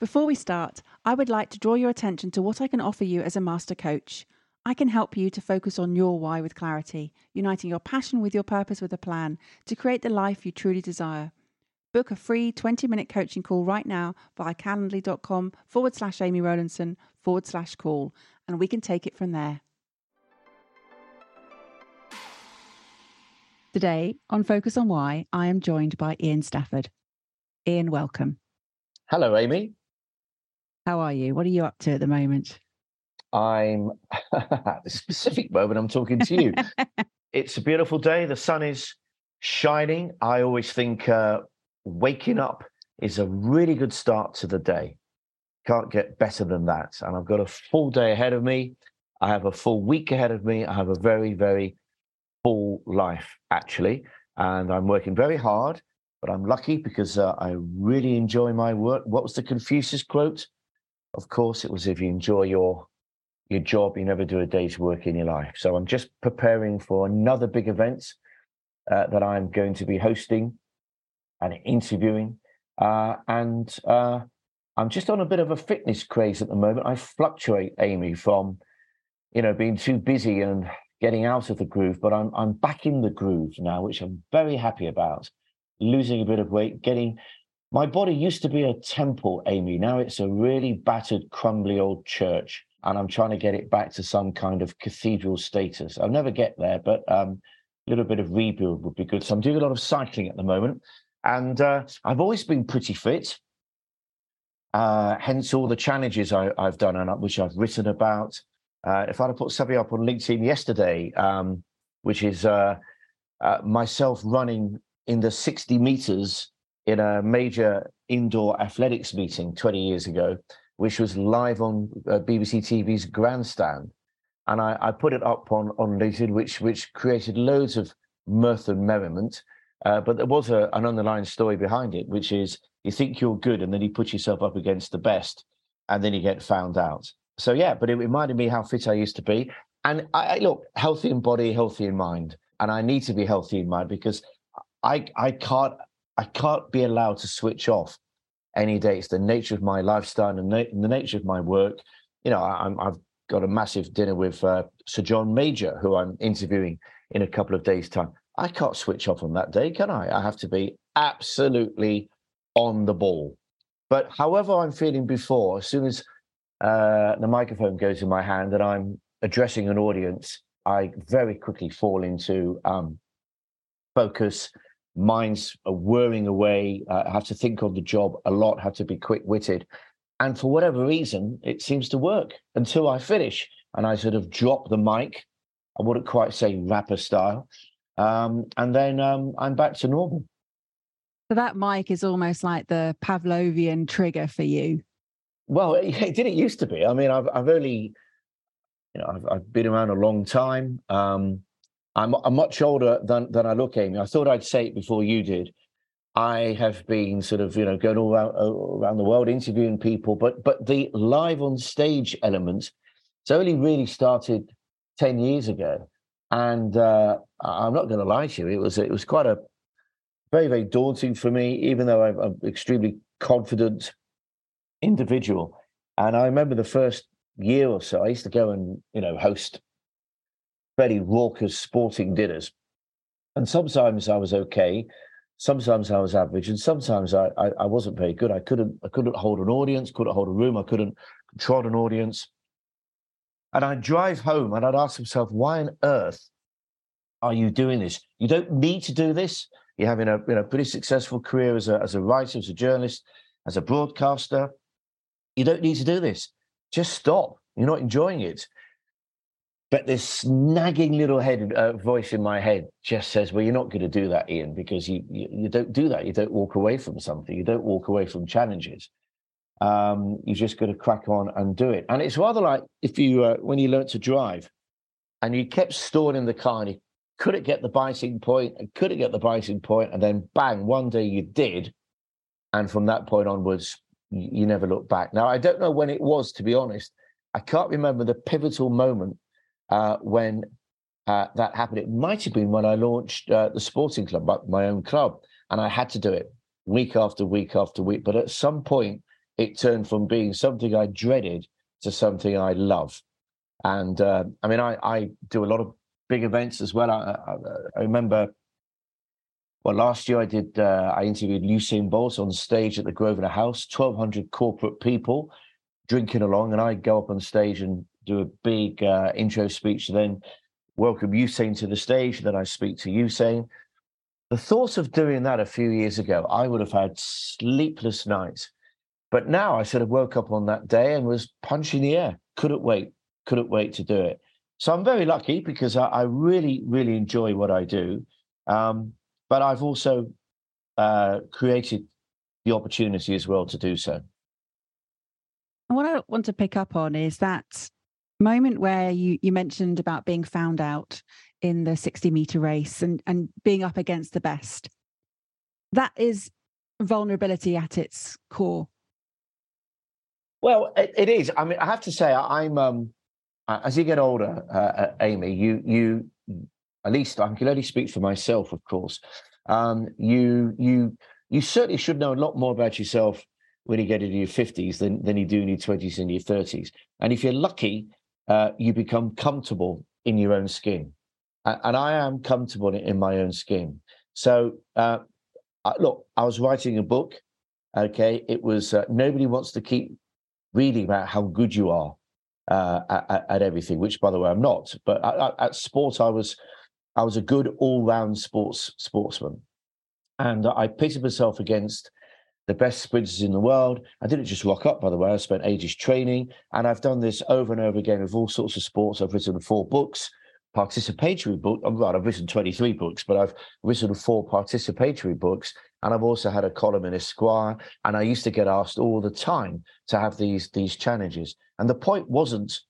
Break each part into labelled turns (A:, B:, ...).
A: Before we start, I would like to draw your attention to what I can offer you as a master coach. I can help you to focus on your why with clarity, uniting your passion with your purpose with a plan to create the life you truly desire. Book a free 20 minute coaching call right now via calendly.com forward slash Amy Rowlandson forward slash call, and we can take it from there. Today on Focus on Why, I am joined by Ian Stafford. Ian, welcome.
B: Hello, Amy.
A: How are you? What are you up to at the moment?
B: I'm at the specific moment I'm talking to you. it's a beautiful day. The sun is shining. I always think uh, waking up is a really good start to the day. Can't get better than that. And I've got a full day ahead of me. I have a full week ahead of me. I have a very, very full life, actually. And I'm working very hard, but I'm lucky because uh, I really enjoy my work. What was the Confucius quote? Of course, it was if you enjoy your your job, you never do a day's work in your life. So I'm just preparing for another big event uh, that I'm going to be hosting and interviewing, uh, and uh, I'm just on a bit of a fitness craze at the moment. I fluctuate, Amy, from you know being too busy and getting out of the groove, but I'm I'm back in the groove now, which I'm very happy about. Losing a bit of weight, getting my body used to be a temple, Amy. Now it's a really battered, crumbly old church. And I'm trying to get it back to some kind of cathedral status. I'll never get there, but um, a little bit of rebuild would be good. So I'm doing a lot of cycling at the moment. And uh, I've always been pretty fit. Uh, hence all the challenges I, have done and which I've written about. Uh, if I'd have put something up on LinkedIn yesterday, um, which is uh, uh, myself running in the 60 meters in a major indoor athletics meeting 20 years ago, which was live on uh, BBC TV's Grandstand. And I, I, put it up on, on LinkedIn, which, which created loads of mirth and merriment. Uh, but there was a, an underlying story behind it, which is you think you're good and then you put yourself up against the best and then you get found out. So, yeah, but it reminded me how fit I used to be. And I, I look, healthy in body, healthy in mind. And I need to be healthy in mind because I, I can't I can't be allowed to switch off any day. It's the nature of my lifestyle and the nature of my work. You know, I, have got a massive dinner with uh, Sir John Major, who I'm interviewing in a couple of days' time. I can't switch off on that day, can I? I have to be absolutely on the ball. But however I'm feeling before, as soon as uh, the microphone goes in my hand and I'm addressing an audience, I very quickly fall into um, focus minds are whirring away, uh, have to think on the job a lot, have to be quick witted. And for whatever reason, it seems to work until I finish and I sort of drop the mic. I wouldn't quite say rapper style. Um, and then um, I'm back to normal.
A: So that mic is almost like the Pavlovian trigger for you.
B: Well, it, it didn't used to be. I mean, I've, I've only, you know, I've, I've been around a long time. Um, I'm, I'm much older than, than I look, Amy. I thought I'd say it before you did. I have been sort of, you know, going all around, around the world interviewing people, but but the live on stage element, it's only really started 10 years ago. And uh, I'm not going to lie to you, it was it was quite a very, very daunting for me, even though I'm an extremely confident individual. And I remember the first year or so, I used to go and, you know, host very raucous sporting dinners. And sometimes I was okay, sometimes I was average, and sometimes I, I, I wasn't very good. I couldn't I couldn't hold an audience, couldn't hold a room, I couldn't control an audience. And I'd drive home and I'd ask myself, why on earth are you doing this? You don't need to do this. You're having a you know pretty successful career as a as a writer, as a journalist, as a broadcaster. You don't need to do this. Just stop. You're not enjoying it. But this nagging little head uh, voice in my head just says, "Well, you're not going to do that, Ian, because you, you, you don't do that. You don't walk away from something. You don't walk away from challenges." Um, you just got to crack on and do it. And it's rather like if you uh, when you learnt to drive, and you kept stored in the car and you couldn't get the biting point and couldn't get the biting point, and then bang, one day you did, and from that point onwards, you, you never looked back. Now I don't know when it was, to be honest. I can't remember the pivotal moment uh, when uh, that happened. It might have been when I launched uh, the sporting club, my own club, and I had to do it week after week after week. But at some point, it turned from being something I dreaded to something I love. And uh, I mean, I, I, do a lot of big events as well. I, I, I remember, well, last year I did, uh, I interviewed Usain Bolt on stage at the Grosvenor House, 1,200 corporate people drinking along. And I go up on stage and do a big uh, intro speech, then welcome Usain to the stage. Then I speak to Usain. The thought of doing that a few years ago, I would have had sleepless nights. But now I sort of woke up on that day and was punching the air. Couldn't wait, couldn't wait to do it. So I'm very lucky because I, I really, really enjoy what I do. Um, but I've also uh, created the opportunity as well to do so.
A: And what I want to pick up on is that moment where you you mentioned about being found out in the 60 meter race and and being up against the best. That is vulnerability at its core.
B: Well it, it is. I mean i have to say i'm um as you get older uh, uh, amy you you at least i can only speak for myself of course. Um you you you certainly should know a lot more about yourself when you get into your 50s than, than you do in your 20s and your 30s and if you're lucky uh, you become comfortable in your own skin. And I am comfortable in my own skin. So, uh, look, I was writing a book. Okay, it was uh, nobody wants to keep reading about how good you are uh, at, at, everything. Which, by the way, I'm not. But at, at sport, I was, I was a good all-round sports sportsman, and I pitted myself against the best sprinters in the world. I didn't just rock up, by the way. I spent ages training, and I've done this over and over again with all sorts of sports. I've written four books, participatory book. Oh, I'm right, I've written 23 books, but I've written four participatory books, and I've also had a column in Esquire. And I used to get asked all the time to have these these challenges. And the point wasn't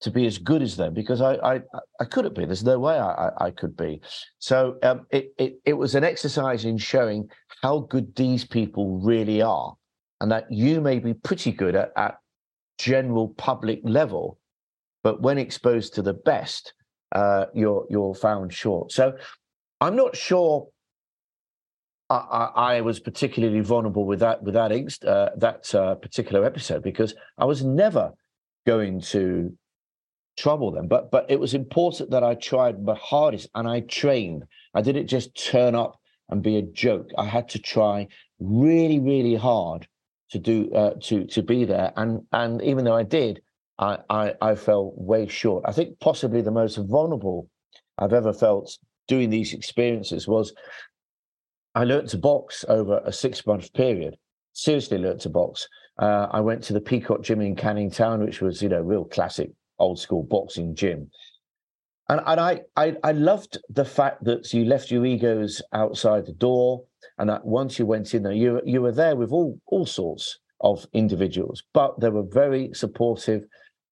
B: to be as good as them because I I, I couldn't be. There's no way I, I, could be. So um, it, it it was an exercise in showing how good these people really are, and that you may be pretty good at, at general public level, but when exposed to the best, uh, you're you're found short. So I'm not sure. I, I, I was particularly vulnerable with that with that uh, that uh, particular episode because I was never going to trouble them. But but it was important that I tried my hardest and I trained. I didn't just turn up and be a joke. I had to try really really hard to do uh, to to be there. And and even though I did, I, I I fell way short. I think possibly the most vulnerable I've ever felt doing these experiences was I learned to box over a six month period. Seriously learned to box. Uh, I went to the Peacock Gym in Canning Town, which was, you know, real classic old school boxing gym. And, and I, I, I loved the fact that you left your egos outside the door, and that once you went in there, you you were there with all all sorts of individuals, but they were very supportive.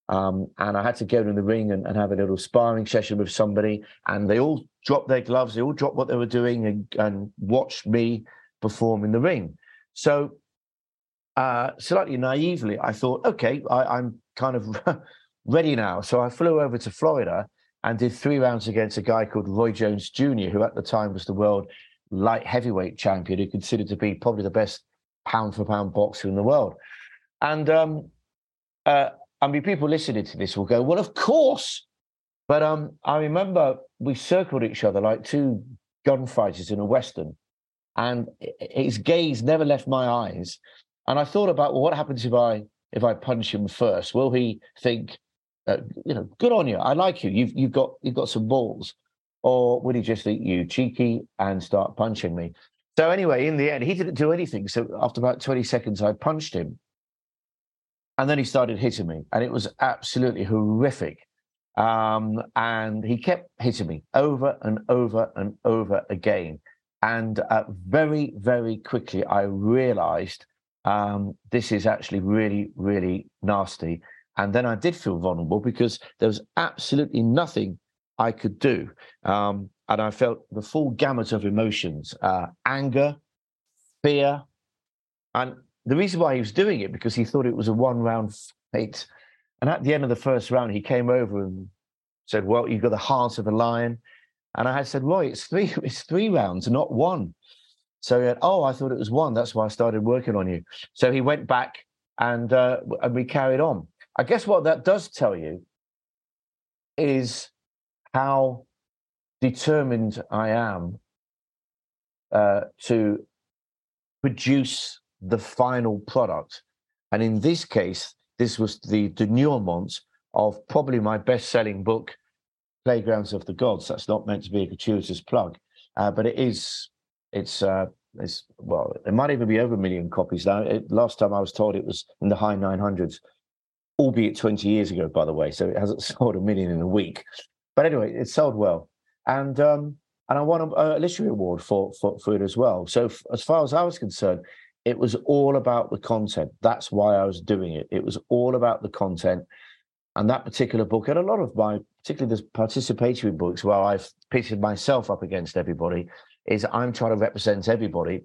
B: Um, and I had to go in the ring and, and, have a little sparring session with somebody, and they all dropped their gloves, they all dropped what they were doing, and, and watched me perform in the ring. So, uh, slightly naively, I thought, okay, I, I'm kind of ready now. So I flew over to Florida and did three rounds against a guy called Roy Jones Jr., who at the time was the world light heavyweight champion, who considered to be probably the best pound for pound boxer in the world. And um, uh, I mean, people listening to this will go, "Well, of course." But um, I remember we circled each other like two gunfighters in a western, and his gaze never left my eyes. And I thought about, well, what happens if I if I punch him first? Will he think uh, you know, good on you. I like you. You've you've got you've got some balls. Or would he just think you cheeky and start punching me? So anyway, in the end, he didn't do anything. So after about 20 seconds, I punched him. And then he started hitting me. And it was absolutely horrific. Um, and he kept hitting me over and over and over again. And uh, very, very quickly, I realized um, this is actually really, really nasty. And then I did feel vulnerable because there was absolutely nothing I could do. Um, and I felt the full gamut of emotions uh, anger, fear. And the reason why he was doing it because he thought it was a one round fight. And at the end of the first round, he came over and said, Well, you've got the heart of a lion. And I had said, Roy, it's three, it's three rounds, not one. So he had, oh, I thought it was one. That's why I started working on you. So he went back and uh, and we carried on. I guess what that does tell you is how determined I am uh, to produce the final product. And in this case, this was the denouement of probably my best-selling book, Playgrounds of the Gods. That's not meant to be a gratuitous plug, uh, but it is it's uh, it's well, it might even be over a million copies now. It, last time I was told it was in the high 900s, albeit 20 years ago, by the way. So it hasn't sold a million in a week. But anyway, it sold well, and um, and I won a, a literary award for, for for it as well. So f- as far as I was concerned, it was all about the content. That's why I was doing it. It was all about the content. And that particular book, and a lot of my, particularly the participatory books, where I've pitted myself up against everybody, is I'm trying to represent everybody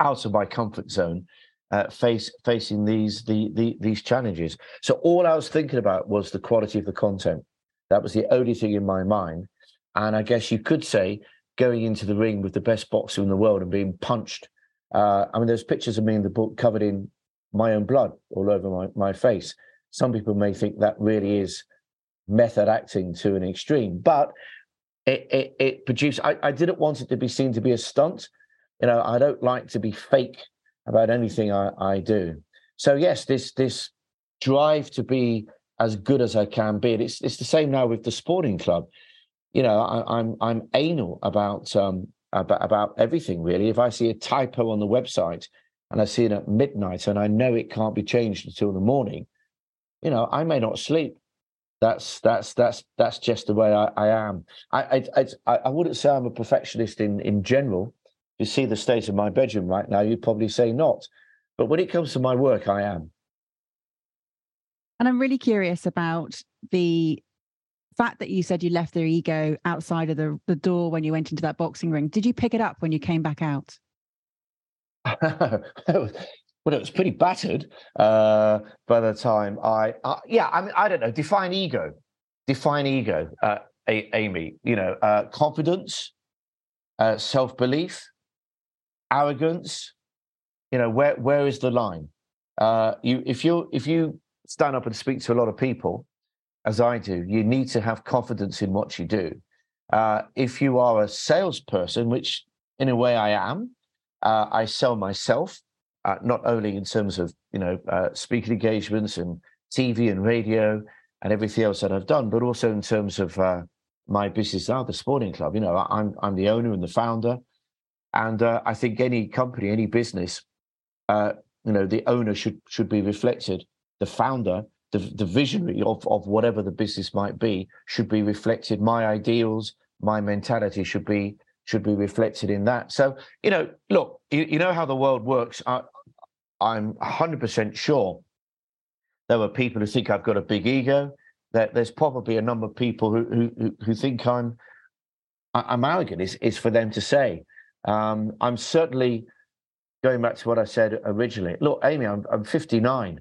B: out of my comfort zone, uh, face facing these the, the these challenges. So all I was thinking about was the quality of the content. That was the only thing in my mind. And I guess you could say going into the ring with the best boxer in the world and being punched. Uh, I mean, there's pictures of me in the book covered in my own blood all over my, my face. Some people may think that really is method acting to an extreme, but it, it, it produced. I, I didn't want it to be seen to be a stunt. You know, I don't like to be fake about anything I, I do. So yes, this this drive to be as good as I can be. And it's it's the same now with the sporting club. You know, I, am I'm, I'm anal about um about about everything really. If I see a typo on the website and I see it at midnight and I know it can't be changed until the morning, you know, I may not sleep that's that's that's that's just the way I, I am. I, I I wouldn't say I'm a perfectionist in in general. You see the state of my bedroom right now, you'd probably say not. But when it comes to my work, I am.
A: And I'm really curious about the fact that you said you left their ego outside of the, the door when you went into that boxing ring. Did you pick it up when you came back out?
B: well, it was pretty battered uh, by the time I, uh, yeah, I mean, I don't know. Define ego. Define ego, uh, Amy. You know, uh, confidence, uh, self belief, arrogance. You know, where where is the line? Uh, you if you if you stand up and speak to a lot of people, as I do, you need to have confidence in what you do. Uh, if you are a salesperson, which in a way I am, I sell myself uh, not only in terms of you know uh, speaking engagements and TV and radio and everything else that I've done, but also in terms of uh, my business now, the sporting club. You know, I'm I'm the owner and the founder, and uh, I think any company, any business, uh, you know, the owner should should be reflected. The founder, the the visionary of of whatever the business might be, should be reflected. My ideals, my mentality should be should be reflected in that. So, you know, look, you, you know how the world works. I, I'm 100% sure there are people who think I've got a big ego. That there's probably a number of people who who who think I'm I'm arrogant. Is is for them to say. Um, I'm certainly going back to what I said originally. Look, Amy, I'm I'm 59.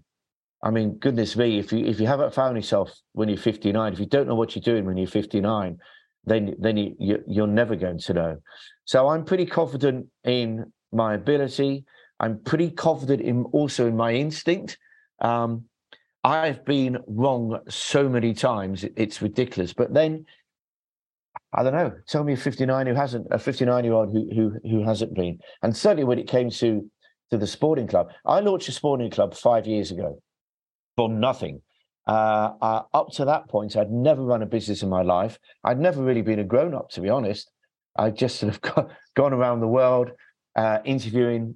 B: I mean, goodness me, if you if you haven't found yourself when you're 59, if you don't know what you're doing when you're 59, then then you, you you're never going to know. So I'm pretty confident in my ability. I'm pretty confident in also in my instinct. Um, I've been wrong so many times, it's ridiculous. But then, I don't know. Tell me a 59 who hasn't, a 59 year old who who who hasn't been. And certainly when it came to to the sporting club, I launched a sporting club five years ago for nothing. Uh, uh, up to that point, I'd never run a business in my life. I'd never really been a grown up, to be honest. I just sort of got, gone around the world uh, interviewing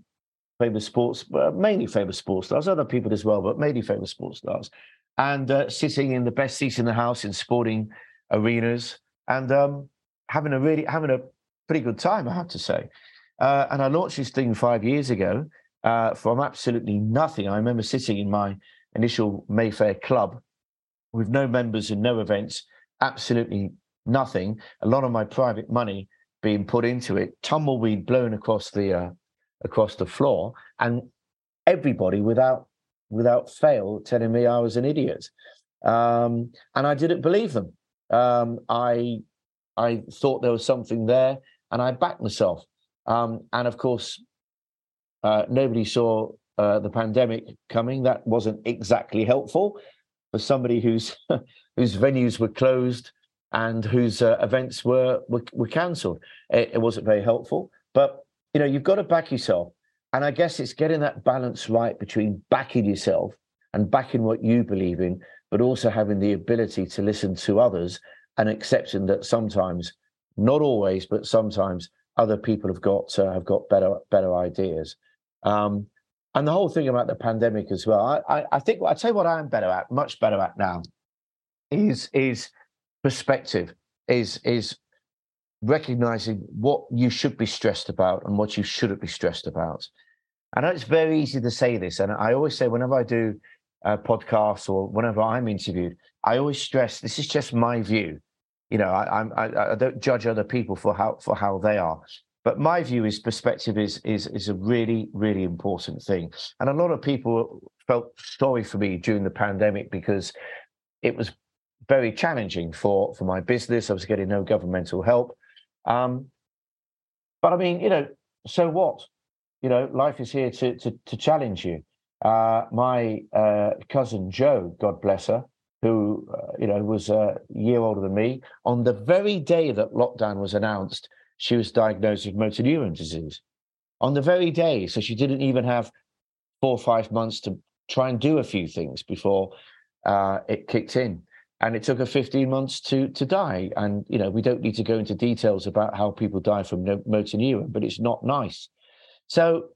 B: famous sports, mainly famous sports stars, other people as well, but mainly famous sports stars, and uh, sitting in the best seats in the house in sporting arenas and um, having a really having a pretty good time, I have to say. Uh, and I launched this thing five years ago, uh, from absolutely nothing. I remember sitting in my initial Mayfair club with no members and no events, absolutely nothing. A lot of my private money being put into it, tumbleweed blown across the uh, across the floor, and everybody without without fail telling me I was an idiot, um, and I didn't believe them. Um, I I thought there was something there, and I backed myself. Um, and of course, uh, nobody saw uh, the pandemic coming. That wasn't exactly helpful for somebody whose whose venues were closed and whose uh, events were were, were cancelled. It, it, wasn't very helpful. But you know, you've got to back yourself, and I guess it's getting that balance right between backing yourself and backing what you believe in, but also having the ability to listen to others and accepting that sometimes, not always, but sometimes other people have got uh, have got better better ideas. Um, and the whole thing about the pandemic as well. I, I, I think I tell you what I am better at, much better at now, is is perspective, is is recognizing what you should be stressed about and what you shouldn't be stressed about. I know it's very easy to say this, and I always say whenever I do a podcast or whenever I'm interviewed, I always stress this is just my view. You know, I, I, I don't judge other people for how for how they are. But my view is perspective is is is a really really important thing, and a lot of people felt sorry for me during the pandemic because it was very challenging for for my business. I was getting no governmental help, um, but I mean, you know, so what? You know, life is here to to, to challenge you. Uh, my uh, cousin Joe, God bless her, who uh, you know was a year older than me, on the very day that lockdown was announced, she was diagnosed with motor neuron disease on the very day. So she didn't even have four or five months to try and do a few things before uh, it kicked in. And it took her 15 months to to die. And you know, we don't need to go into details about how people die from motor neuron, but it's not nice. So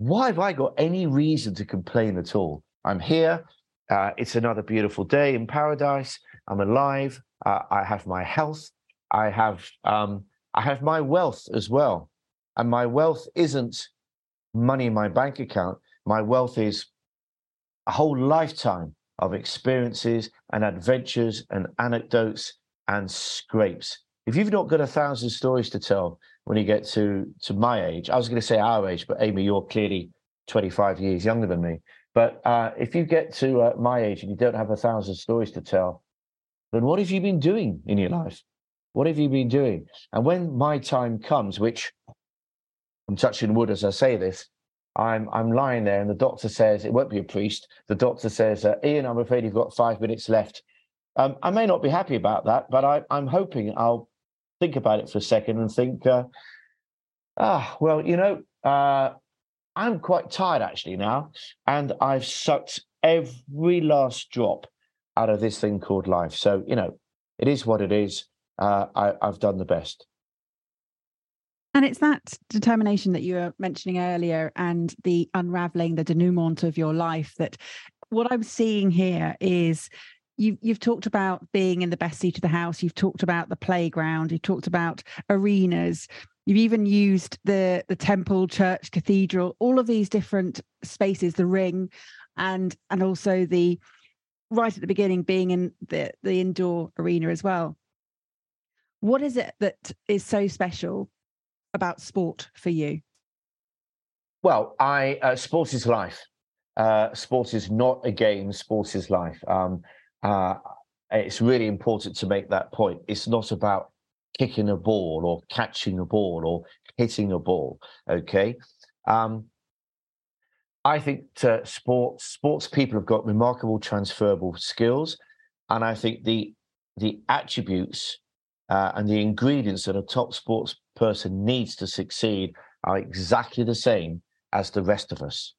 B: why have I got any reason to complain at all? I'm here. Uh, it's another beautiful day in paradise. I'm alive. Uh, I have my health. I have um, I have my wealth as well. And my wealth isn't money in my bank account. My wealth is a whole lifetime of experiences and adventures and anecdotes and scrapes. If you've not got a thousand stories to tell when you get to to my age, I was going to say our age, but Amy, you're clearly 25 years younger than me. But uh, if you get to uh, my age and you don't have a thousand stories to tell, then what have you been doing in your life? What have you been doing? And when my time comes, which I'm touching wood as I say this, I'm I'm lying there, and the doctor says it won't be a priest. The doctor says, uh, "Ian, I'm afraid you've got five minutes left." Um, I may not be happy about that, but I, am hoping I'll think about it for a second and think, uh, ah, well, you know, uh, I'm quite tired actually now, and I've sucked every last drop out of this thing called life. So you know, it is what it is uh, I, I've done the best.
A: And it's that determination that you were mentioning earlier and the unraveling, the denouement of your life that what I'm seeing here is you've you've talked about being in the best seat of the house, you've talked about the playground, you've talked about arenas, you've even used the the temple, church, cathedral, all of these different spaces, the ring, and and also the right at the beginning being in the the indoor arena as well. What is it that is so special about sport for you?
B: Well, I uh, sport is life. Uh, sport is not a game. Sport is life. Um, uh, it's really important to make that point. It's not about kicking a ball or catching a ball or hitting a ball. Okay. Um, I think sports sports people have got remarkable transferable skills, and I think the the attributes uh, and the ingredients that a top sports person needs to succeed are exactly the same as the rest of us.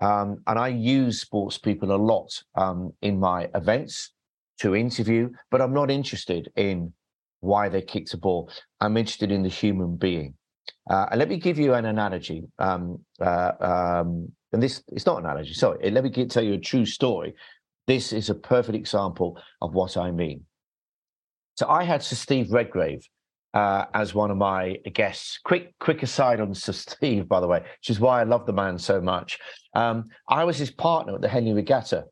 B: Um, and I use sports people a lot um, in my events to interview, but I'm not interested in why they kicked a ball. I'm interested in the human being. Uh, and let me give you an analogy. Um, uh, um, and this it's not an analogy. Sorry, let me get, tell you a true story. This is a perfect example of what I mean. So I had Sir Steve Redgrave uh, as one of my guests. Quick, quick aside on Sir Steve, by the way, which is why I love the man so much. Um, I was his partner at the Henley Regatta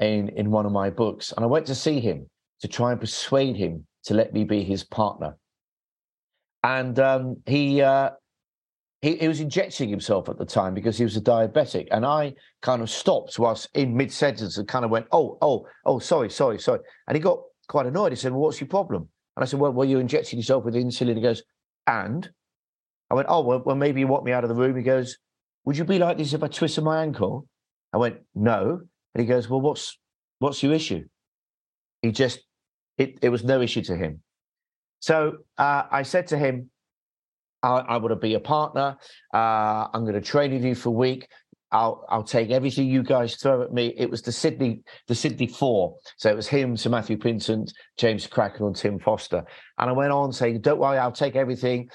B: in in one of my books, and I went to see him to try and persuade him to let me be his partner. And um, he, uh, he he was injecting himself at the time because he was a diabetic, and I kind of stopped whilst in mid sentence and kind of went, "Oh, oh, oh, sorry, sorry, sorry," and he got quite annoyed. He said, "Well, what's your problem?" And I said, well, well, you're injecting yourself with insulin. He goes, and? I went, oh, well, well, maybe you want me out of the room. He goes, would you be like this if I twisted my ankle? I went, no. And he goes, well, what's what's your issue? He just, it, it was no issue to him. So uh, I said to him, I, I want to be a partner. Uh, I'm going to train with you for a week. I'll I'll take everything you guys throw at me. It was the Sydney the Sydney Four, so it was him, Sir Matthew Pinsent, James Cracknell, and Tim Foster. And I went on saying, "Don't worry, I'll take everything."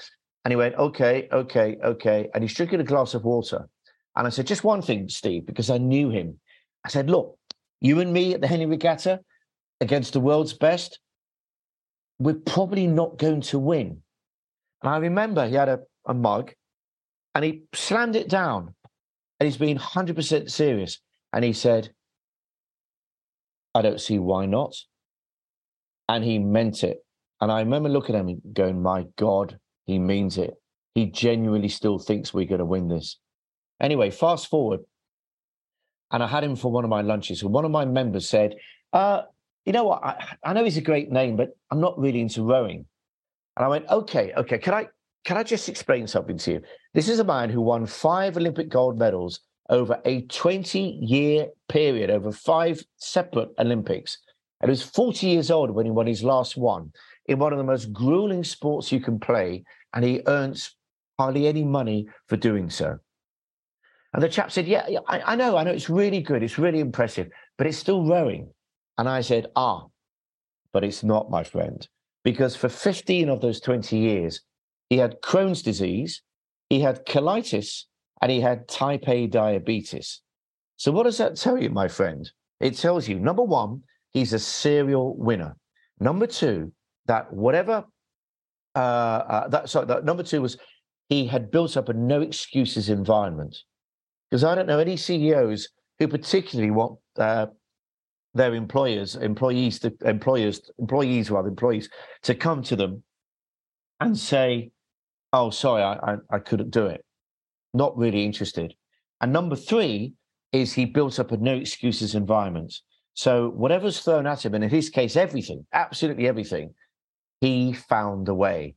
B: And he went, "Okay, okay, okay." And he's drinking a glass of water. And I said, "Just one thing, Steve, because I knew him." I said, "Look, you and me at the Henley Regatta against the world's best, we're probably not going to win." And I remember he had a, a mug, and he slammed it down and he's been 100% serious. And he said, I don't see why not. And he meant it. And I remember looking at him going, My God, he means it. He genuinely still thinks we're going to win this. Anyway, fast forward. And I had him for one of my lunches. And one of my members said, uh, You know what? I, I know he's a great name, but I'm not really into rowing. And I went, Okay, okay. Can I can I just explain something to you? This is a man who won five Olympic gold medals over a 20 year period, over five separate Olympics. And he was 40 years old when he won his last one in one of the most grueling sports you can play. And he earns hardly any money for doing so. And the chap said, Yeah, I, I know, I know, it's really good, it's really impressive, but it's still rowing. And I said, Ah, but it's not, my friend, because for 15 of those 20 years, he had Crohn's disease, he had colitis, and he had type A diabetes. So, what does that tell you, my friend? It tells you number one, he's a serial winner. Number two, that whatever, uh, uh, that sorry, that number two was he had built up a no excuses environment. Because I don't know any CEOs who particularly want uh, their employers, employees, to, employers, employees rather employees to come to them and say, oh, sorry, I, I, I couldn't do it. Not really interested. And number three is he built up a no excuses environment. So whatever's thrown at him, and in his case, everything, absolutely everything, he found a way.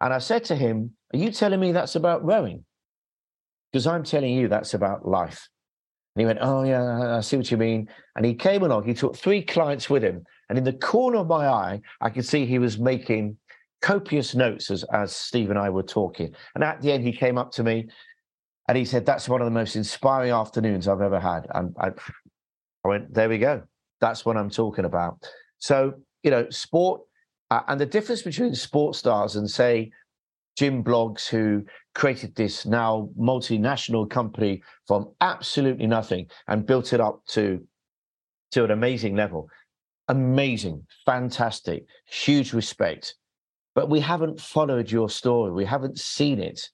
B: And I said to him, Are you telling me that's about rowing? Because I'm telling you that's about life. And he went, Oh, yeah, I see what you mean. And he came along, he took three clients with him. And in the corner of my eye, I could see he was making copious notes as, as Steve and I were talking. And at the end, he came up to me and he said, That's one of the most inspiring afternoons I've ever had. And I, I went, There we go. That's what I'm talking about. So, you know, sport uh, and the difference between sports stars and, say, Jim Bloggs, who created this now multinational company from absolutely nothing and built it up to, to an amazing level. Amazing, fantastic, huge respect but we haven't followed your story. We haven't seen it,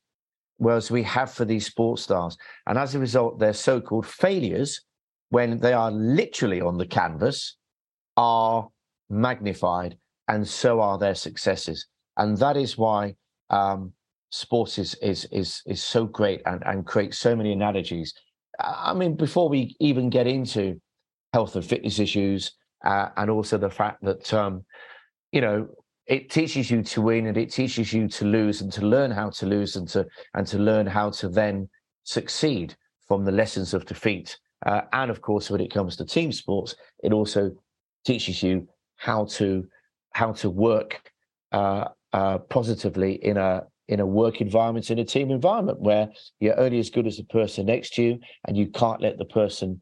B: whereas we have for these sports stars. And as a result, their so called failures, when they are literally on the canvas, are magnified, and so are their successes. And that is why um, sports is, is, is, is so great and, and creates so many analogies. I mean, before we even get into health and fitness issues, uh, and also the fact that um, you know it teaches you to win and it teaches you to lose and to learn how to lose and to and to learn how to then succeed from the lessons of defeat. Uh, and of course when it comes to team sports it also teaches you how to how to work uh, uh, positively in a in a work environment in a team environment where you're only as good as the person next to you and you can't let the person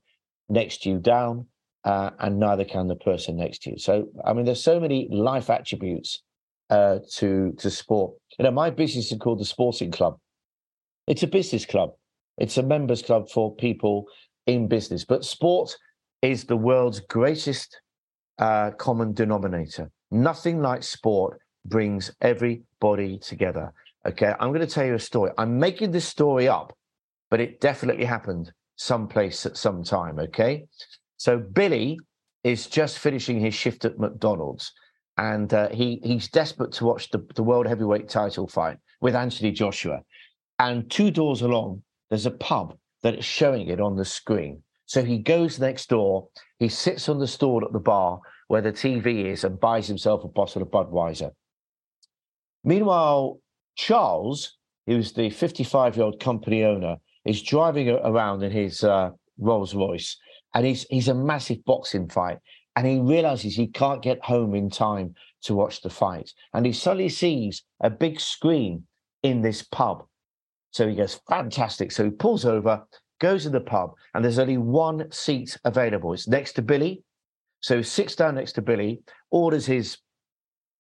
B: next to you down uh, and neither can the person next to you. So, I mean, there's so many life attributes uh, to to sport. You know, my business is called the Sporting Club. It's a business club. It's a members club for people in business. But sport is the world's greatest uh, common denominator. Nothing like sport brings everybody together. Okay, I'm going to tell you a story. I'm making this story up, but it definitely happened someplace at some time. Okay, so Billy is just finishing his shift at McDonald's, and uh, he he's desperate to watch the, the world heavyweight title fight with Anthony Joshua. And two doors along, there's a pub that is showing it on the screen. So he goes next door, he sits on the stool at the bar where the TV is and buys himself a bottle of Budweiser. Meanwhile, Charles, who's the 55 year old company owner, is driving around in his uh, Rolls Royce and he's, he's a massive boxing fight. And he realizes he can't get home in time to watch the fight. And he suddenly sees a big screen in this pub. So he goes, fantastic. So he pulls over, goes to the pub, and there's only one seat available. It's next to Billy. So he sits down next to Billy, orders his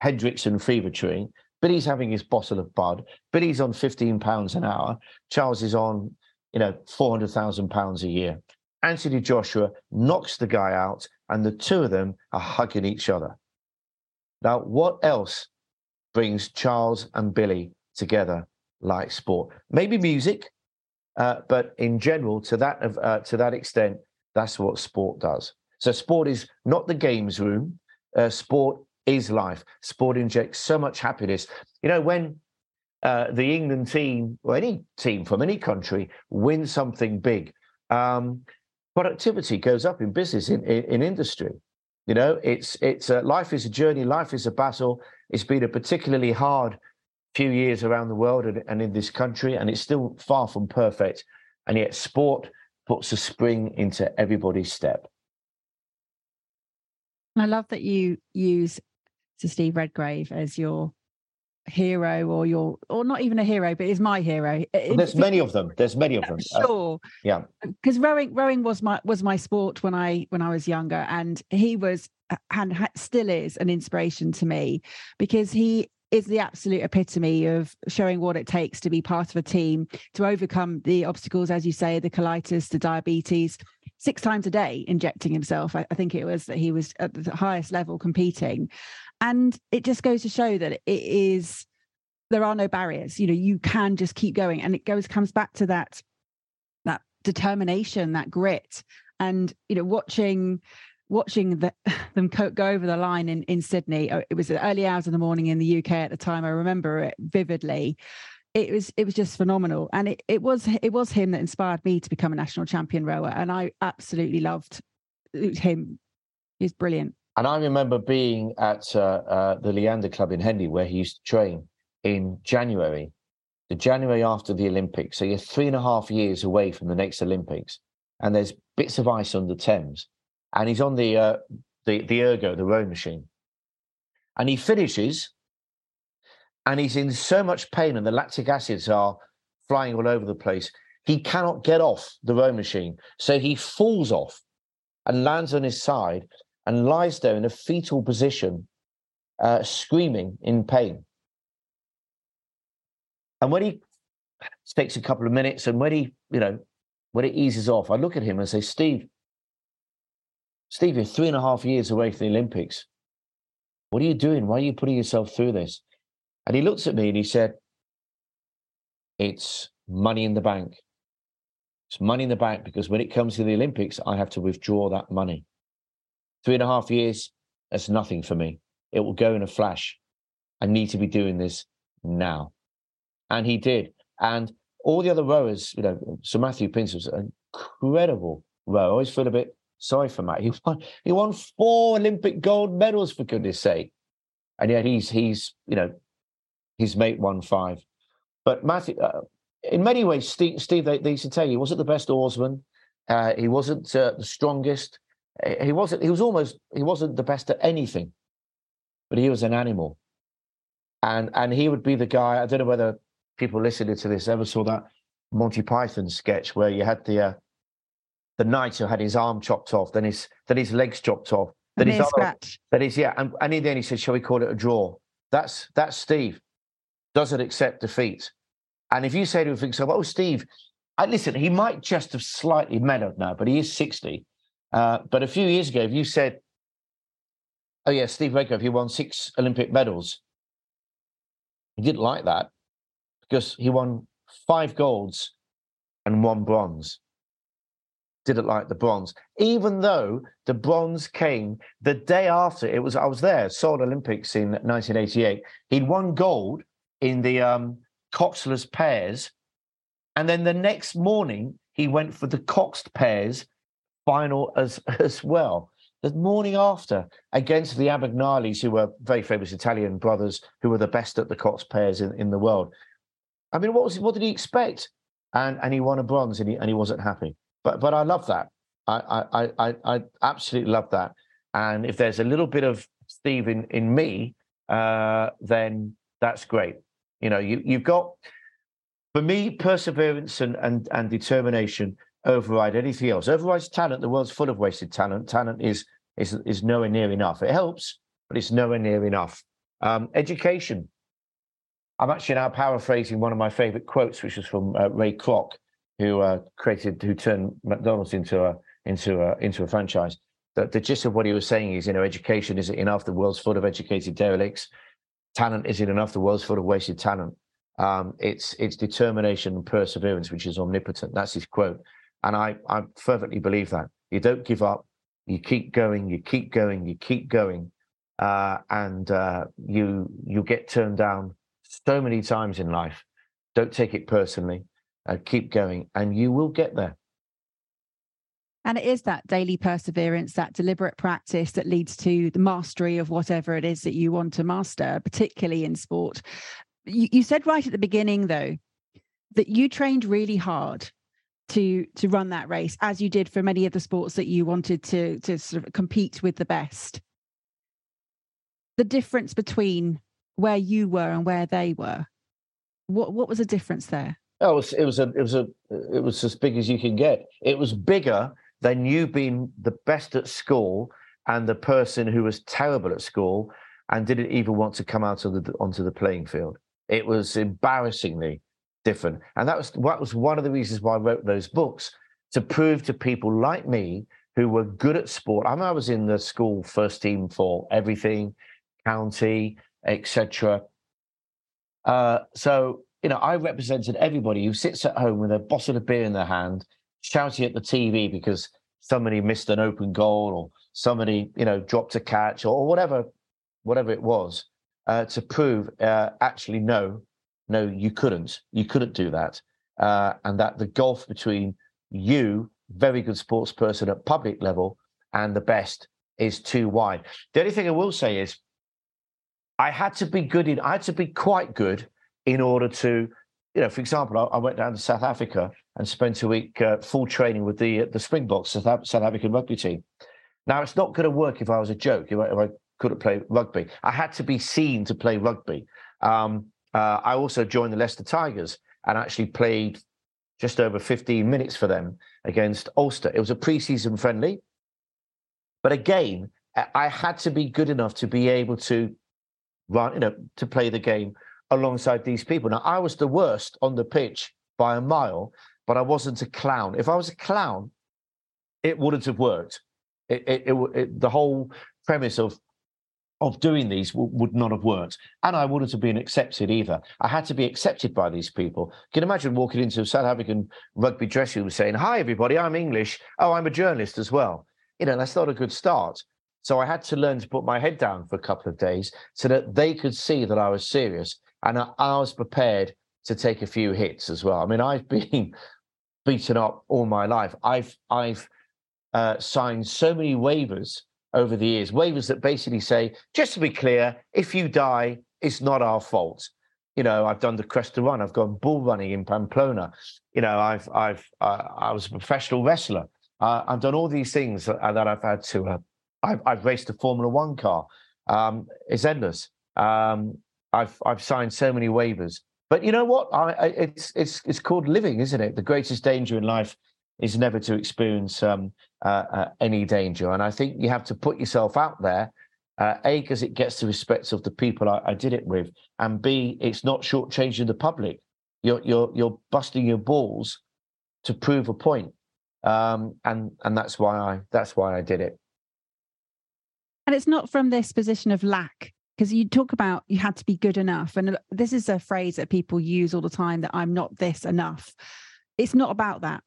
B: Hendrick's and Fever-Tree. Billy's having his bottle of Bud. Billy's on 15 pounds an hour. Charles is on, you know, 400,000 pounds a year. Anthony Joshua knocks the guy out, and the two of them are hugging each other. Now, what else brings Charles and Billy together like sport? Maybe music, uh, but in general, to that of, uh, to that extent, that's what sport does. So, sport is not the games room. Uh, sport is life. Sport injects so much happiness. You know, when uh, the England team or any team from any country wins something big, um, productivity goes up in business, in, in, in industry. You know, it's it's uh, life is a journey, life is a battle. It's been a particularly hard few years around the world and, and in this country, and it's still far from perfect. And yet, sport puts a spring into everybody's step.
A: I love that you use Sir Steve Redgrave as your hero or your or not even a hero but is my hero.
B: Well, there's many of them. There's many of them.
A: Uh, sure. uh,
B: yeah.
A: Because rowing rowing was my was my sport when i when i was younger and he was and still is an inspiration to me because he is the absolute epitome of showing what it takes to be part of a team to overcome the obstacles as you say the colitis the diabetes six times a day injecting himself. I, I think it was that he was at the highest level competing and it just goes to show that it is there are no barriers. You know you can just keep going. And it goes comes back to that that determination that grit. And you know watching watching the, them go over the line in in Sydney uh, it was the early hours of the morning in the UK at the time. I remember it vividly. It was it was just phenomenal. And it, it was it was him that inspired me to become a national champion rower. And I absolutely loved him. He's brilliant
B: and I remember being at uh, uh, the Leander Club in Henley, where he used to train in January, the January after the Olympics. So you're three and a half years away from the next Olympics, and there's bits of ice on the Thames, and he's on the uh, the the ergo, the row machine, and he finishes, and he's in so much pain, and the lactic acids are flying all over the place. He cannot get off the row machine, so he falls off and lands on his side and lies there in a fetal position, uh, screaming in pain. And when he takes a couple of minutes, and when he, you know, when it eases off, I look at him and say, Steve, Steve, you're three and a half years away from the Olympics. What are you doing? Why are you putting yourself through this? And he looks at me and he said, It's money in the bank. It's money in the bank because when it comes to the Olympics, I have to withdraw that money. Three and a half years, that's nothing for me. It will go in a flash. I need to be doing this now. And he did. And all the other rowers, you know, Sir Matthew Pinsent was an incredible rower. I always feel a bit sorry for Matt. He won, he won four Olympic gold medals, for goodness sake. And yet he's, he's you know, his mate won five. But Matthew, uh, in many ways, Steve, Steve they, they, used to tell you, he wasn't the best oarsman. Uh, he wasn't uh, the strongest. He wasn't he was almost he wasn't the best at anything but he was an animal. And and he would be the guy i don't know whether people listening to this ever saw that monty python sketch where you had the uh, the knight who had his arm chopped off then his then his legs chopped off then his other, that is yeah and, and in the end he said shall we call it a draw? That's that's steve. Doesn't accept defeat. And if you say to him so oh steve I, listen he might just have slightly mellowed now but he is 60 uh, but a few years ago, if you said, "Oh yeah, Steve Redgrave, he won six Olympic medals," He didn't like that because he won five golds and one bronze. Didn't like the bronze, even though the bronze came the day after. It was I was there, Seoul Olympics in 1988. He'd won gold in the um, coxless pairs, and then the next morning he went for the coxed pairs final as as well. The morning after, against the Abbagnales, who were very famous Italian brothers, who were the best at the coxed pairs in, in the world. I mean, what was what did he expect? And and he won a bronze, and he and he wasn't happy. But but I love that. I I I, I absolutely love that. And if there's a little bit of Steve in in me, uh, then that's great. You know, you you've got for me perseverance and and and determination override anything else. Overrides talent. The world's full of wasted talent. Talent is is is nowhere near enough. It helps, but it's nowhere near enough. Um, education. I'm actually now paraphrasing one of my favorite quotes, which was from uh, Ray Kroc, who uh, created, who turned McDonald's into a into a into a franchise. The, the gist of what he was saying is, you know, education isn't enough. The world's full of educated derelicts. Talent isn't enough. The world's full of wasted talent. Um, it's it's determination and perseverance, which is omnipotent. That's his quote, and I I fervently believe that. You don't give up. You keep going. You keep going. You keep going, uh, and uh, you you get turned down so many times in life. Don't take it personally. Uh, keep going, and you will get there.
A: And it is that daily perseverance, that deliberate practice that leads to the mastery of whatever it is that you want to master, particularly in sport. You, you said right at the beginning, though, that you trained really hard to to run that race, as you did for many of the sports that you wanted to to sort of compete with the best. The difference between where you were and where they were. What what was the difference there?
B: Oh, it was it was a it was a it was as big as you can get. It was bigger than you being the best at school and the person who was terrible at school and didn't even want to come out of the onto the playing field. It was embarrassingly different, and that was that was one of the reasons why I wrote those books to prove to people like me who were good at sport. I mean, I was in the school first team for everything, county, etc. Uh, so, you know, I represented everybody who sits at home with a bottle of beer in their hand, shouting at the TV because somebody missed an open goal or somebody, you know, dropped a catch or whatever, whatever it was, uh, to prove uh, actually no, no, you couldn't, you couldn't do that, uh, and that the gulf between you, very good sports person at public level, and the best is too wide. The only thing I will say is I had to be good in, I had to be quite good in order to, you know, for example, I, I went down to South Africa and spent a week uh, full training with the the Springboks, South, South African rugby team. Now, it's not going to work if I was a joke, if I, if I, couldn't play rugby. I had to be seen to play rugby. Um, uh, I also joined the Leicester Tigers and actually played just over 15 minutes for them against Ulster. It was a pre-season friendly. But again, I had to be good enough to be able to run, you know, to play the game alongside these people. Now, I was the worst on the pitch by a mile, but I wasn't a clown. If I was a clown, it wouldn't have worked. It, it, it, the whole premise of of doing these w- would not have worked, and I wouldn't have been accepted either. I had to be accepted by these people. Can you imagine walking into a South African rugby dressing room saying, "Hi, everybody, I'm English. Oh, I'm a journalist as well." You know, that's not a good start. So I had to learn to put my head down for a couple of days so that they could see that I was serious and I, I was prepared to take a few hits as well. I mean, I've been beaten up all my life. I've I've uh, signed so many waivers over the years, waivers that basically say, just to be clear, if you die, it's not our fault. You know, I've done the Cresta Run, I've gone bull running in Pamplona. You know, I've I've uh, I was a professional wrestler. Uh, I've done all these things that, that I've had to uh, I've, I've raced a Formula One car. Um, it's endless. Um, I've I've signed so many waivers, but you know what? I, it's it's it's called living, isn't it? The greatest danger in life is never to experience um, uh, uh, any danger, and I think you have to put yourself out there. Uh, a, because it gets the respect of the people I, I, did it with, and B, it's not shortchanging the public. You're you're you're busting your balls to prove a point, um, and and that's why I that's why I did it.
A: And it's not from this position of lack because you talk about you had to be good enough and this is a phrase that people use all the time that i'm not this enough it's not about that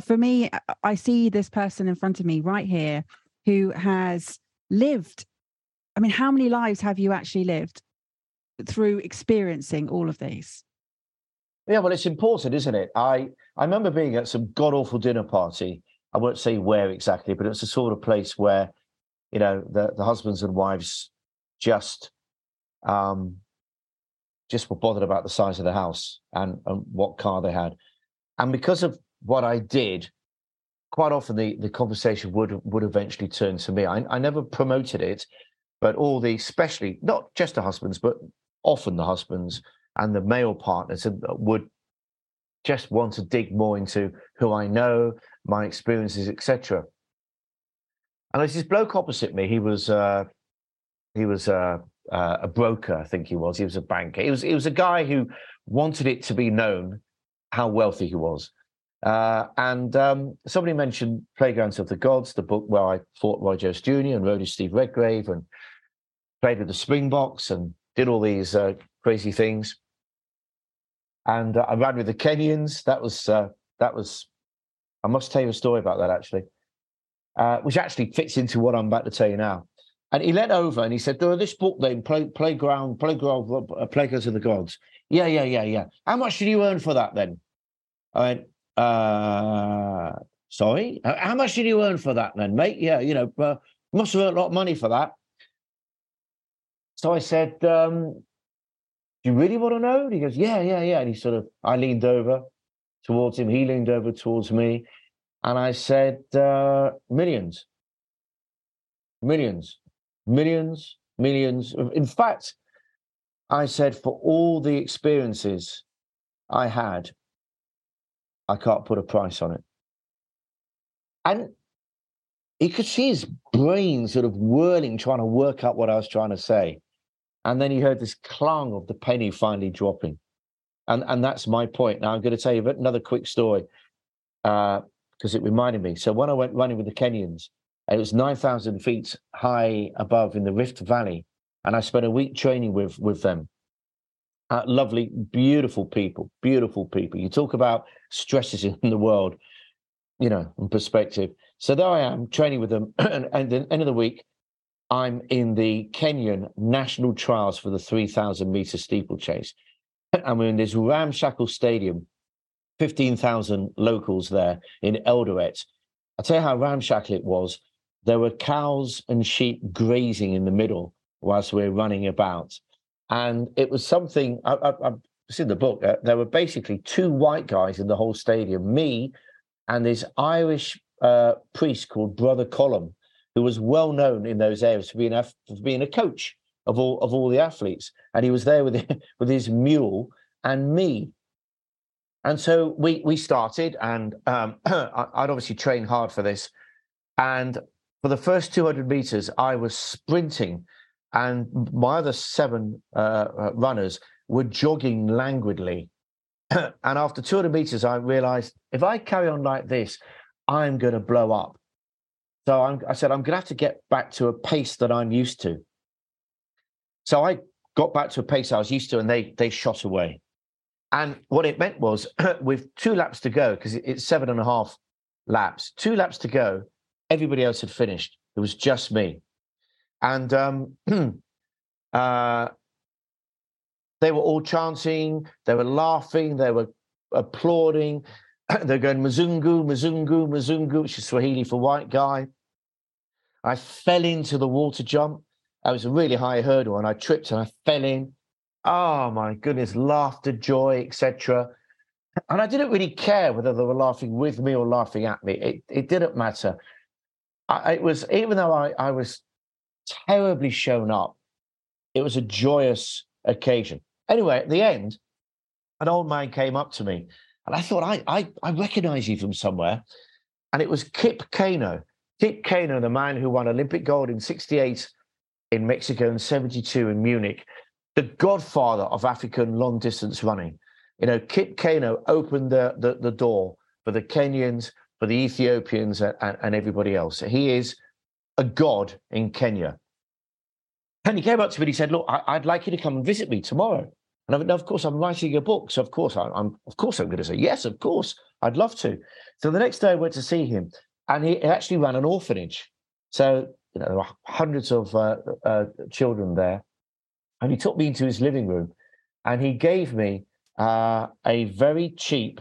A: for, me i see this person in front of me right here who has lived i mean how many lives have you actually lived through experiencing all of these?
B: Yeah well it's important isn't it? I i remember being at some god awful dinner party. I won't say where exactly but it's a sort of place where you know the, the husbands and wives just um, just were bothered about the size of the house and, and what car they had. And because of what I did, quite often the, the conversation would would eventually turn to me. I, I never promoted it, but all the, especially not just the husbands, but often the husbands and the male partners uh, would just want to dig more into who I know, my experiences, etc. And there's this bloke opposite me. He was uh, he was a, a broker, I think he was. He was a banker. He was he was a guy who wanted it to be known how wealthy he was. Uh, and um, somebody mentioned Playgrounds of the Gods, the book where I fought Roy Jones Jr. and rode with Steve Redgrave and played with the Springboks and did all these uh, crazy things. And uh, I ran with the Kenyans. That was uh, that was. I must tell you a story about that actually, uh, which actually fits into what I'm about to tell you now. And he leant over and he said, "Oh, this book then, play, playground, playground, playgrounds of the gods." Yeah, yeah, yeah, yeah. How much did you earn for that then? I went, uh, sorry, how much did you earn for that then, mate? Yeah, you know, uh, must have earned a lot of money for that. So I said, um, "Do you really want to know?" And he goes, "Yeah, yeah, yeah." And he sort of, I leaned over towards him. He leaned over towards me, and I said, uh, "Millions, millions, millions, millions. In fact, I said, for all the experiences I had, I can't put a price on it. And he could see his brain sort of whirling, trying to work out what I was trying to say. And then he heard this clang of the penny finally dropping. And, and that's my point. Now I'm going to tell you another quick story because uh, it reminded me. So when I went running with the Kenyans, it was 9,000 feet high above in the Rift Valley. And I spent a week training with, with them. Uh, lovely, beautiful people, beautiful people. You talk about stresses in the world, you know, in perspective. So there I am training with them. and, and at the end of the week, I'm in the Kenyan national trials for the 3,000 meter steeplechase. And we're in this ramshackle stadium, 15,000 locals there in Eldoret. I'll tell you how ramshackle it was there were cows and sheep grazing in the middle whilst we are running about. And it was something I, I, I've seen the book. Uh, there were basically two white guys in the whole stadium, me and this Irish uh, priest called Brother Colm, who was well known in those areas for being a, for being a coach of all of all the athletes. And he was there with with his mule and me. And so we we started, and um, I'd obviously trained hard for this. And for the first 200 meters, I was sprinting, and my other seven uh, uh runners were jogging languidly. and after 200 meters, I realized if I carry on like this, I'm going to blow up. So I'm, I said, I'm going to have to get back to a pace that I'm used to. So I got back to a pace I was used to, and they they shot away. And what it meant was, with two laps to go, because it's seven and a half laps, two laps to go, everybody else had finished. It was just me. And um, uh, they were all chanting, they were laughing, they were applauding. They're going Mzungu, Mzungu, Mzungu, which is Swahili for white guy. I fell into the water jump. It was a really high hurdle, and I tripped and I fell in. Oh my goodness, laughter, joy, etc. And I didn't really care whether they were laughing with me or laughing at me. It, it didn't matter. I, it was even though I, I was terribly shown up, it was a joyous occasion. Anyway, at the end, an old man came up to me, and I thought I I, I recognize you from somewhere, and it was Kip Keino. Kip Keino, the man who won Olympic gold in '68 in Mexico and '72 in Munich, the godfather of African long distance running. You know, Kip Keino opened the, the, the door for the Kenyans, for the Ethiopians and, and everybody else. He is a god in Kenya. And he came up to me and he said, "Look, I, would like you to come and visit me tomorrow." And I went, no, "Of course, I'm writing a book, so of course I, am Of course, I'm going to say yes. Of course, I'd love to." So the next day, I went to see him, and he actually ran an orphanage. So you know, there were hundreds of uh, uh, children there, and he took me into his living room, and he gave me uh, a very cheap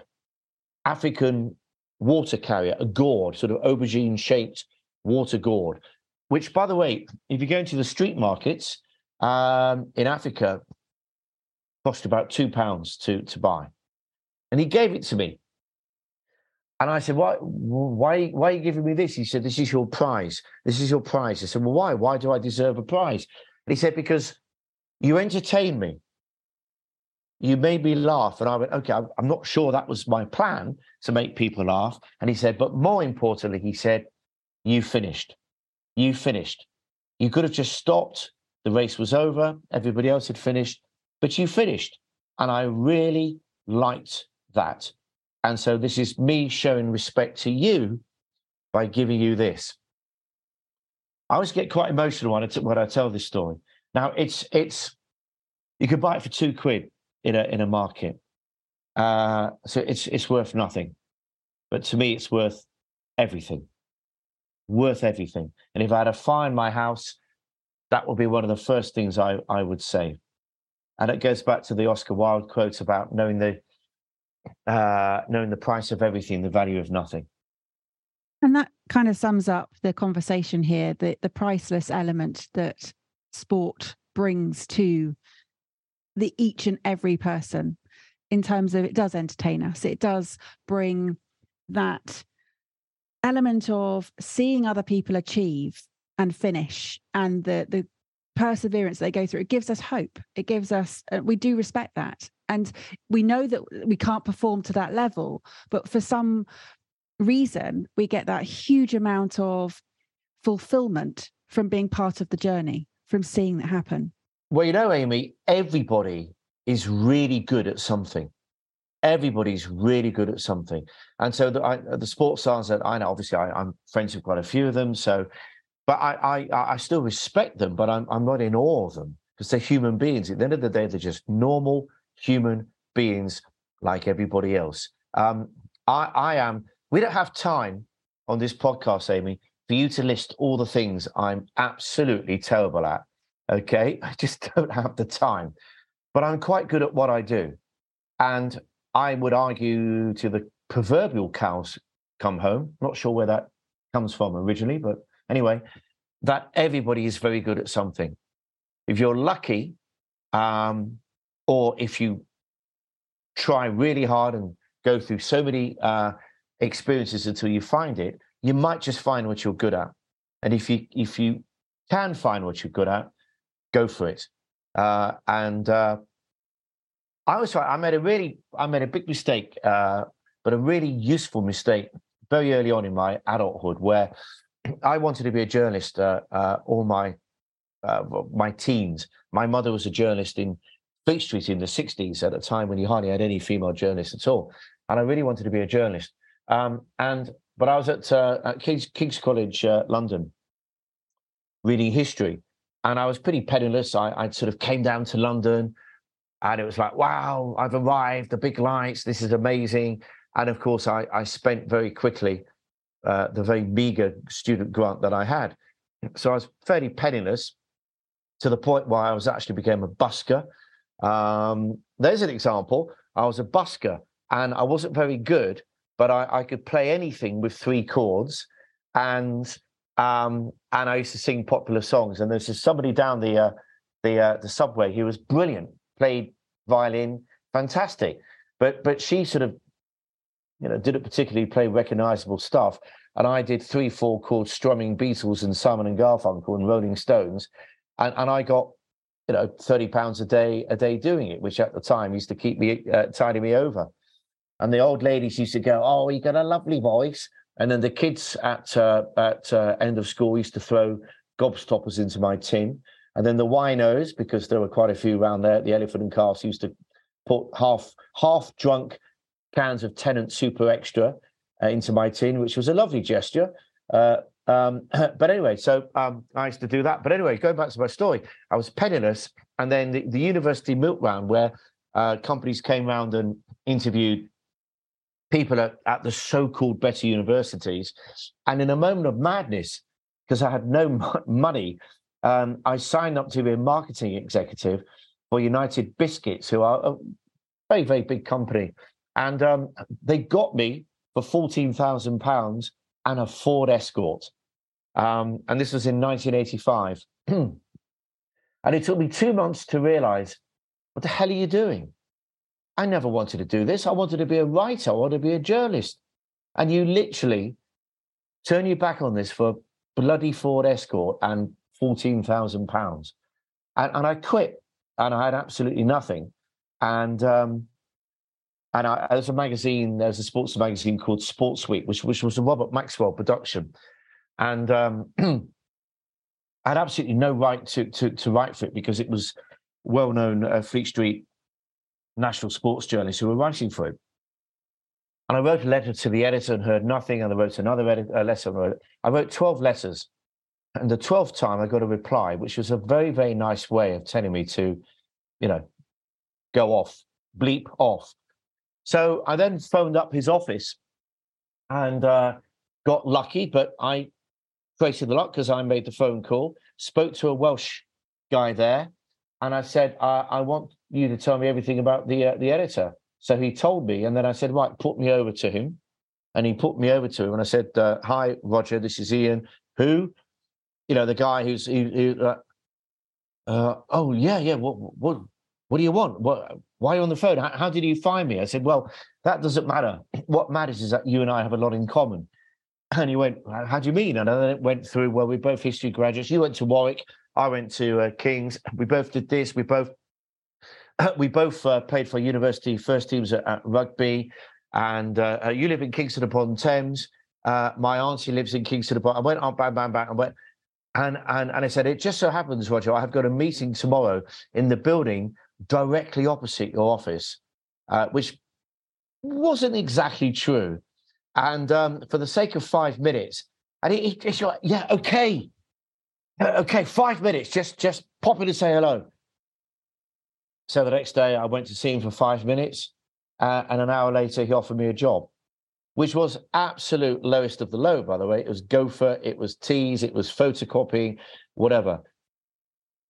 B: African water carrier, a gourd, sort of aubergine shaped water gourd, which, by the way, if you go into the street markets um, in Africa, cost about two pounds to, to buy. And he gave it to me. And I said, why, why, why are you giving me this? He said, this is your prize. This is your prize. I said, well, why? Why do I deserve a prize? And he said, because you entertain me. You made me laugh. And I went, okay, I'm not sure that was my plan to make people laugh. And he said, but more importantly, he said, you finished. You finished. You could have just stopped. The race was over. Everybody else had finished, but you finished. And I really liked that. And so this is me showing respect to you by giving you this. I always get quite emotional when I, t- when I tell this story. Now it's it's you could buy it for two quid in a in a market, uh, so it's it's worth nothing, but to me it's worth everything worth everything. And if I had a fire in my house, that would be one of the first things I, I would say. And it goes back to the Oscar Wilde quote about knowing the uh, knowing the price of everything, the value of nothing.
A: And that kind of sums up the conversation here, the the priceless element that sport brings to the each and every person in terms of it does entertain us. It does bring that element of seeing other people achieve and finish and the the perseverance they go through it gives us hope. It gives us uh, we do respect that. And we know that we can't perform to that level but for some reason we get that huge amount of fulfillment from being part of the journey from seeing that happen.
B: Well you know amy everybody is really good at something everybody's really good at something. And so the, I, the sports stars that I know, obviously, I, am friends with quite a few of them. So, but I, I, I still respect them, but I'm, I'm not in awe of them because they're human beings. At the end of the day, they're just normal human beings like everybody else. Um, I, I am. We don't have time on this podcast, Amy, for you to list all the things I'm absolutely terrible at. Okay, I just don't have the time, but I'm quite good at what I do. And I would argue to the proverbial cows come home. Not sure where that comes from originally, but anyway, that everybody is very good at something. If you're lucky, um, or if you try really hard and go through so many uh, experiences until you find it, you might just find what you're good at. And if you if you can find what you're good at, go for it. Uh, and uh, I was I made a really I made a big mistake, uh, but a really useful mistake very early on in my adulthood, where I wanted to be a journalist uh, uh, all my uh, my teens. My mother was a journalist in Fleet Street in the '60s at a time when you hardly had any female journalists at all, and I really wanted to be a journalist. Um, and but I was at, uh, at King's, King's College uh, London reading history, and I was pretty penniless. I, I sort of came down to London and it was like, wow, I've arrived, the big lights, this is amazing. And of course, I, I spent very quickly uh, the very meager student grant that I had. So I was fairly penniless to the point where I was actually became a busker. Um, there's an example. I was a busker and I wasn't very good, but I, I could play anything with three chords. And um, and I used to sing popular songs. And there's just somebody down the uh, the uh, the subway. He was brilliant played violin, fantastic. But but she sort of, you know, didn't particularly play recognizable stuff. And I did three, four chord strumming Beatles and Simon and Garfunkel and Rolling Stones. And, and I got, you know, 30 pounds a day, a day doing it, which at the time used to keep me, uh, tiding me over. And the old ladies used to go, Oh, you got a lovely voice. And then the kids at uh, at uh, end of school used to throw gobstoppers into my tin. And then the winos, because there were quite a few around there, the Elephant and Castle used to put half half drunk cans of Tennent Super Extra uh, into my tin, which was a lovely gesture. Uh, Um, but anyway, so um, I used to do that. But anyway, going back to my story, I was penniless, and then the, the university milk round where uh, companies came round and interviewed people at, at the so-called better universities, and in a moment of madness, because I had no money, um, I signed up to be a marketing executive for United Biscuits, who are a very very big company, and um, they got me for fourteen thousand pounds and a Ford Escort. Um, and this was in 1985. and it took me two months to realize what the hell are you doing? I never wanted to do this. I wanted to be a writer, I wanted to be a journalist. And you literally turn your back on this for bloody Ford Escort and £14,000. And, and I quit and I had absolutely nothing. And um, and I, there's a magazine, there's a sports magazine called Sports Week, which which was a Robert Maxwell production, and um, I had absolutely no right to, to to write for it because it was well-known uh, Fleet Street national sports journalists who were writing for it. And I wrote a letter to the editor and heard nothing, and I wrote another edit, letter. I wrote twelve letters, and the twelfth time I got a reply, which was a very very nice way of telling me to, you know, go off, bleep off so I then phoned up his office and uh, got lucky, but I created the luck because I made the phone call, spoke to a Welsh guy there, and I said, I, I want you to tell me everything about the uh, the editor. So he told me, and then I said, right, put me over to him. And he put me over to him, and I said, uh, "Hi, Roger. This is Ian. Who, you know, the guy who's who, who uh, uh, oh yeah, yeah. What what what do you want? What why are you on the phone? How, how, did you find me? I said, Well, that doesn't matter. What matters is that you and I have a lot in common. And he went, How do you mean? And then it went through, Well, we're both history graduates. You went to Warwick. I went to uh, King's. We both did this. We both we both uh, played for university first teams at, at rugby. And uh, uh you live in Kingston upon Thames. My auntie lives in Kingston upon. I went on, bang, bang, bang. I went, and and and I said, it just so happens, Roger, I have got a meeting tomorrow in the building directly opposite your office, uh, which wasn't exactly true. And um, for the sake of five minutes, and he, it's like, yeah, okay, uh, okay, five minutes, just just pop in and say hello. So the next day, I went to see him for five minutes, uh, and an hour later, he offered me a job, which was absolute lowest of the low. By the way, it was gopher, it was teas, it was photocopying, whatever.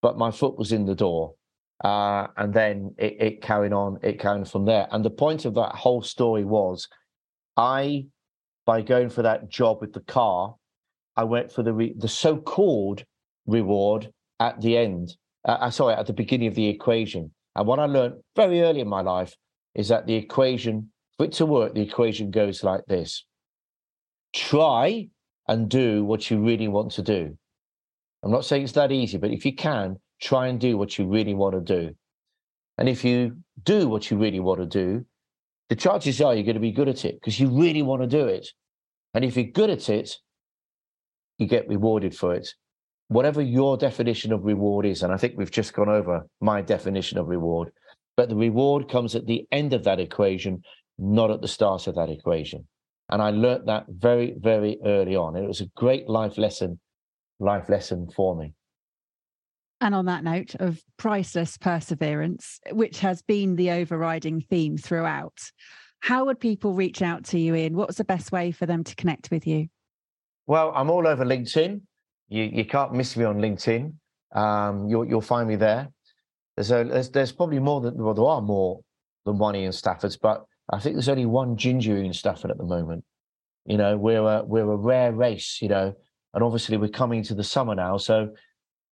B: But my foot was in the door, uh, and then it, it carried on, it carried on from there. And the point of that whole story was, I, by going for that job with the car, I went for the re- the so-called reward at the end. Uh, uh, sorry, at the beginning of the equation. And what I learned very early in my life is that the equation, it to work, the equation goes like this: try and do what you really want to do. I'm not saying it's that easy, but if you can, try and do what you really want to do. And if you do what you really want to do, the chances are you're going to be good at it because you really want to do it. And if you're good at it, you get rewarded for it. Whatever your definition of reward is, and I think we've just gone over my definition of reward, but the reward comes at the end of that equation, not at the start of that equation. And I learnt that very, very early on. It was a great life lesson, life lesson for me.
A: And on that note of priceless perseverance, which has been the overriding theme throughout, how would people reach out to you, Ian? What's the best way for them to connect with you?
B: Well, I'm all over LinkedIn. You, you can't miss me on LinkedIn. Um, you'll, you'll find me there. There's, a, there's, there's probably more than, well, there are more than one Ian Staffords, but I think there's only one ginger Ian Stafford at the moment. You know, we're a, we're a rare race, you know, and obviously we're coming to the summer now. So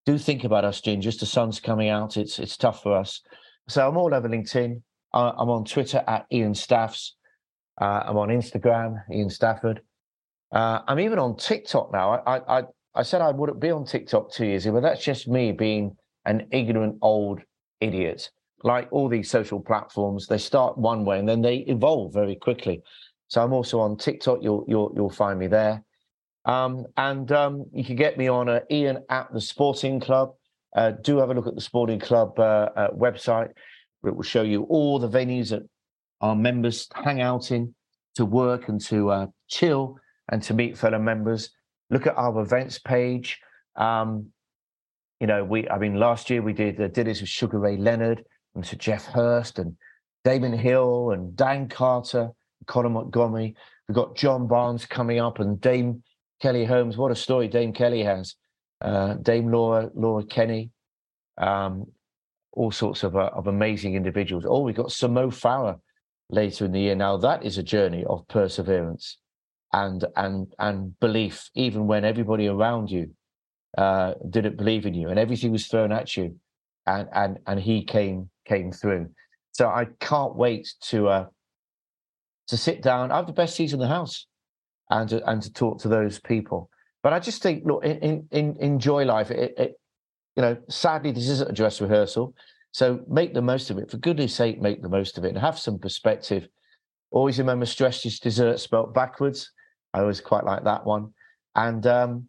B: do think about us, Gingers. The sun's coming out. It's it's tough for us. So I'm all over LinkedIn. I'm on Twitter at Ian Staffs. Uh, I'm on Instagram, Ian Stafford. Uh, I'm even on TikTok now. I, I I said I wouldn't be on TikTok two years ago, but that's just me being an ignorant old idiot. Like all these social platforms, they start one way and then they evolve very quickly. So I'm also on TikTok. You'll you'll you'll find me there. Um, and um, you can get me on uh, Ian at the Sporting Club. Uh, do have a look at the Sporting Club uh, uh, website. It will show you all the venues that our members hang out in to work and to uh, chill and to meet fellow members. look at our events page. Um, you know, we, I mean, last year we did, uh, did this with Sugar Ray Leonard and Sir Geoff Hurst and Damon Hill and Dan Carter, Conor Montgomery. We've got John Barnes coming up and Dame Kelly Holmes. What a story Dame Kelly has. Uh, Dame Laura, Laura Kenny. Um, all sorts of, uh, of amazing individuals. Oh, we've got Sir Mo Farah later in the year. Now that is a journey of perseverance and and and belief, even when everybody around you uh, didn't believe in you and everything was thrown at you, and and and he came came through. So I can't wait to uh, to sit down. I have the best seats in the house, and to, and to talk to those people. But I just think, look, in, in, enjoy life. It, it, you know, sadly, this isn't a dress rehearsal. So make the most of it. For goodness sake, make the most of it and have some perspective. Always remember stress is dessert spelt backwards. I always quite like that one. And um,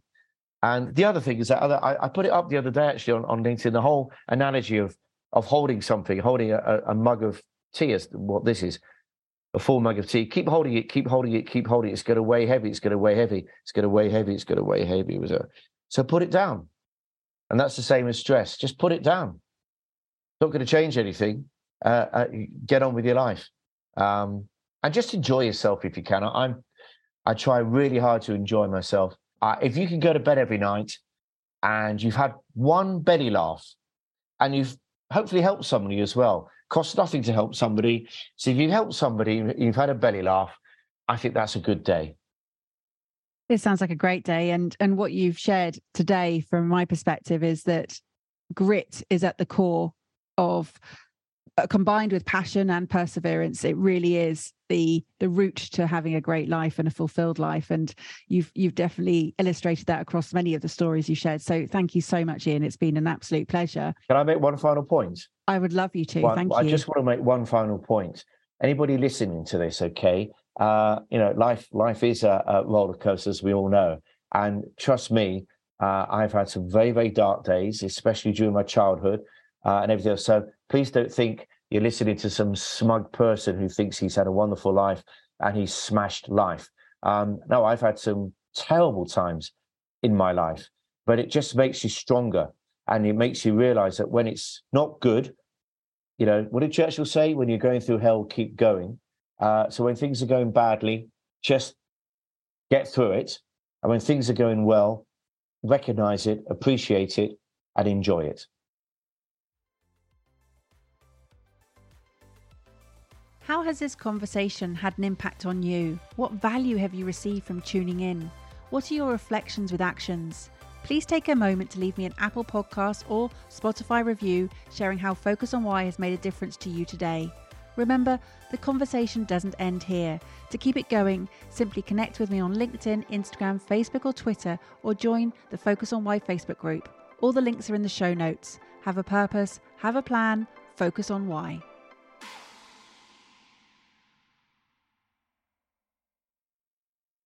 B: and the other thing is that I, I, put it up the other day actually on, on LinkedIn, the whole analogy of of holding something, holding a, a mug of tea is what this is, a full mug of tea. Keep holding it, keep holding it, keep holding it. It's going to weigh heavy. It's going to weigh heavy. It's going to weigh heavy. It's going to weigh heavy. So put it down. And that's the same as stress. Just put it down. Not going to change anything. Uh, uh, get on with your life, um, and just enjoy yourself if you can. I'm, I try really hard to enjoy myself. Uh, if you can go to bed every night, and you've had one belly laugh, and you've hopefully helped somebody as well. Costs nothing to help somebody. So if you've helped somebody, you've had a belly laugh. I think that's a good day.
A: It sounds like a great day. And and what you've shared today from my perspective is that grit is at the core of combined with passion and perseverance it really is the the route to having a great life and a fulfilled life. And you've you've definitely illustrated that across many of the stories you shared. So thank you so much ian. It's been an absolute pleasure.
B: Can i make one final point?
A: I would love you to. One, thank
B: I
A: you.
B: i just want to make one final point. Anybody listening to this okay uh, you know, life life is a, a roller coaster, as we all know. And trust me, uh, I've had some very very dark days, especially during my childhood uh, and everything else. So please don't think you're listening to some smug person who thinks he's had a wonderful life and he's smashed life. Um, no, I've had some terrible times in my life, but it just makes you stronger and it makes you realize that when it's not good, you know, what did Churchill say? When you're going through hell, keep going. Uh, so when things are going badly, just get through it. And when things are going well, recognize it, appreciate it, and enjoy it.
A: How has this conversation had an impact on you? What value have you received from tuning in? What are your reflections with actions? Please take a moment to leave me an Apple Podcast or Spotify review sharing how Focus on Why has made a difference to you today. Remember, the conversation doesn't end here. To keep it going, simply connect with me on LinkedIn, Instagram, Facebook, or Twitter, or join the Focus on Why Facebook group. All the links are in the show notes. Have a purpose, have a plan, focus on why.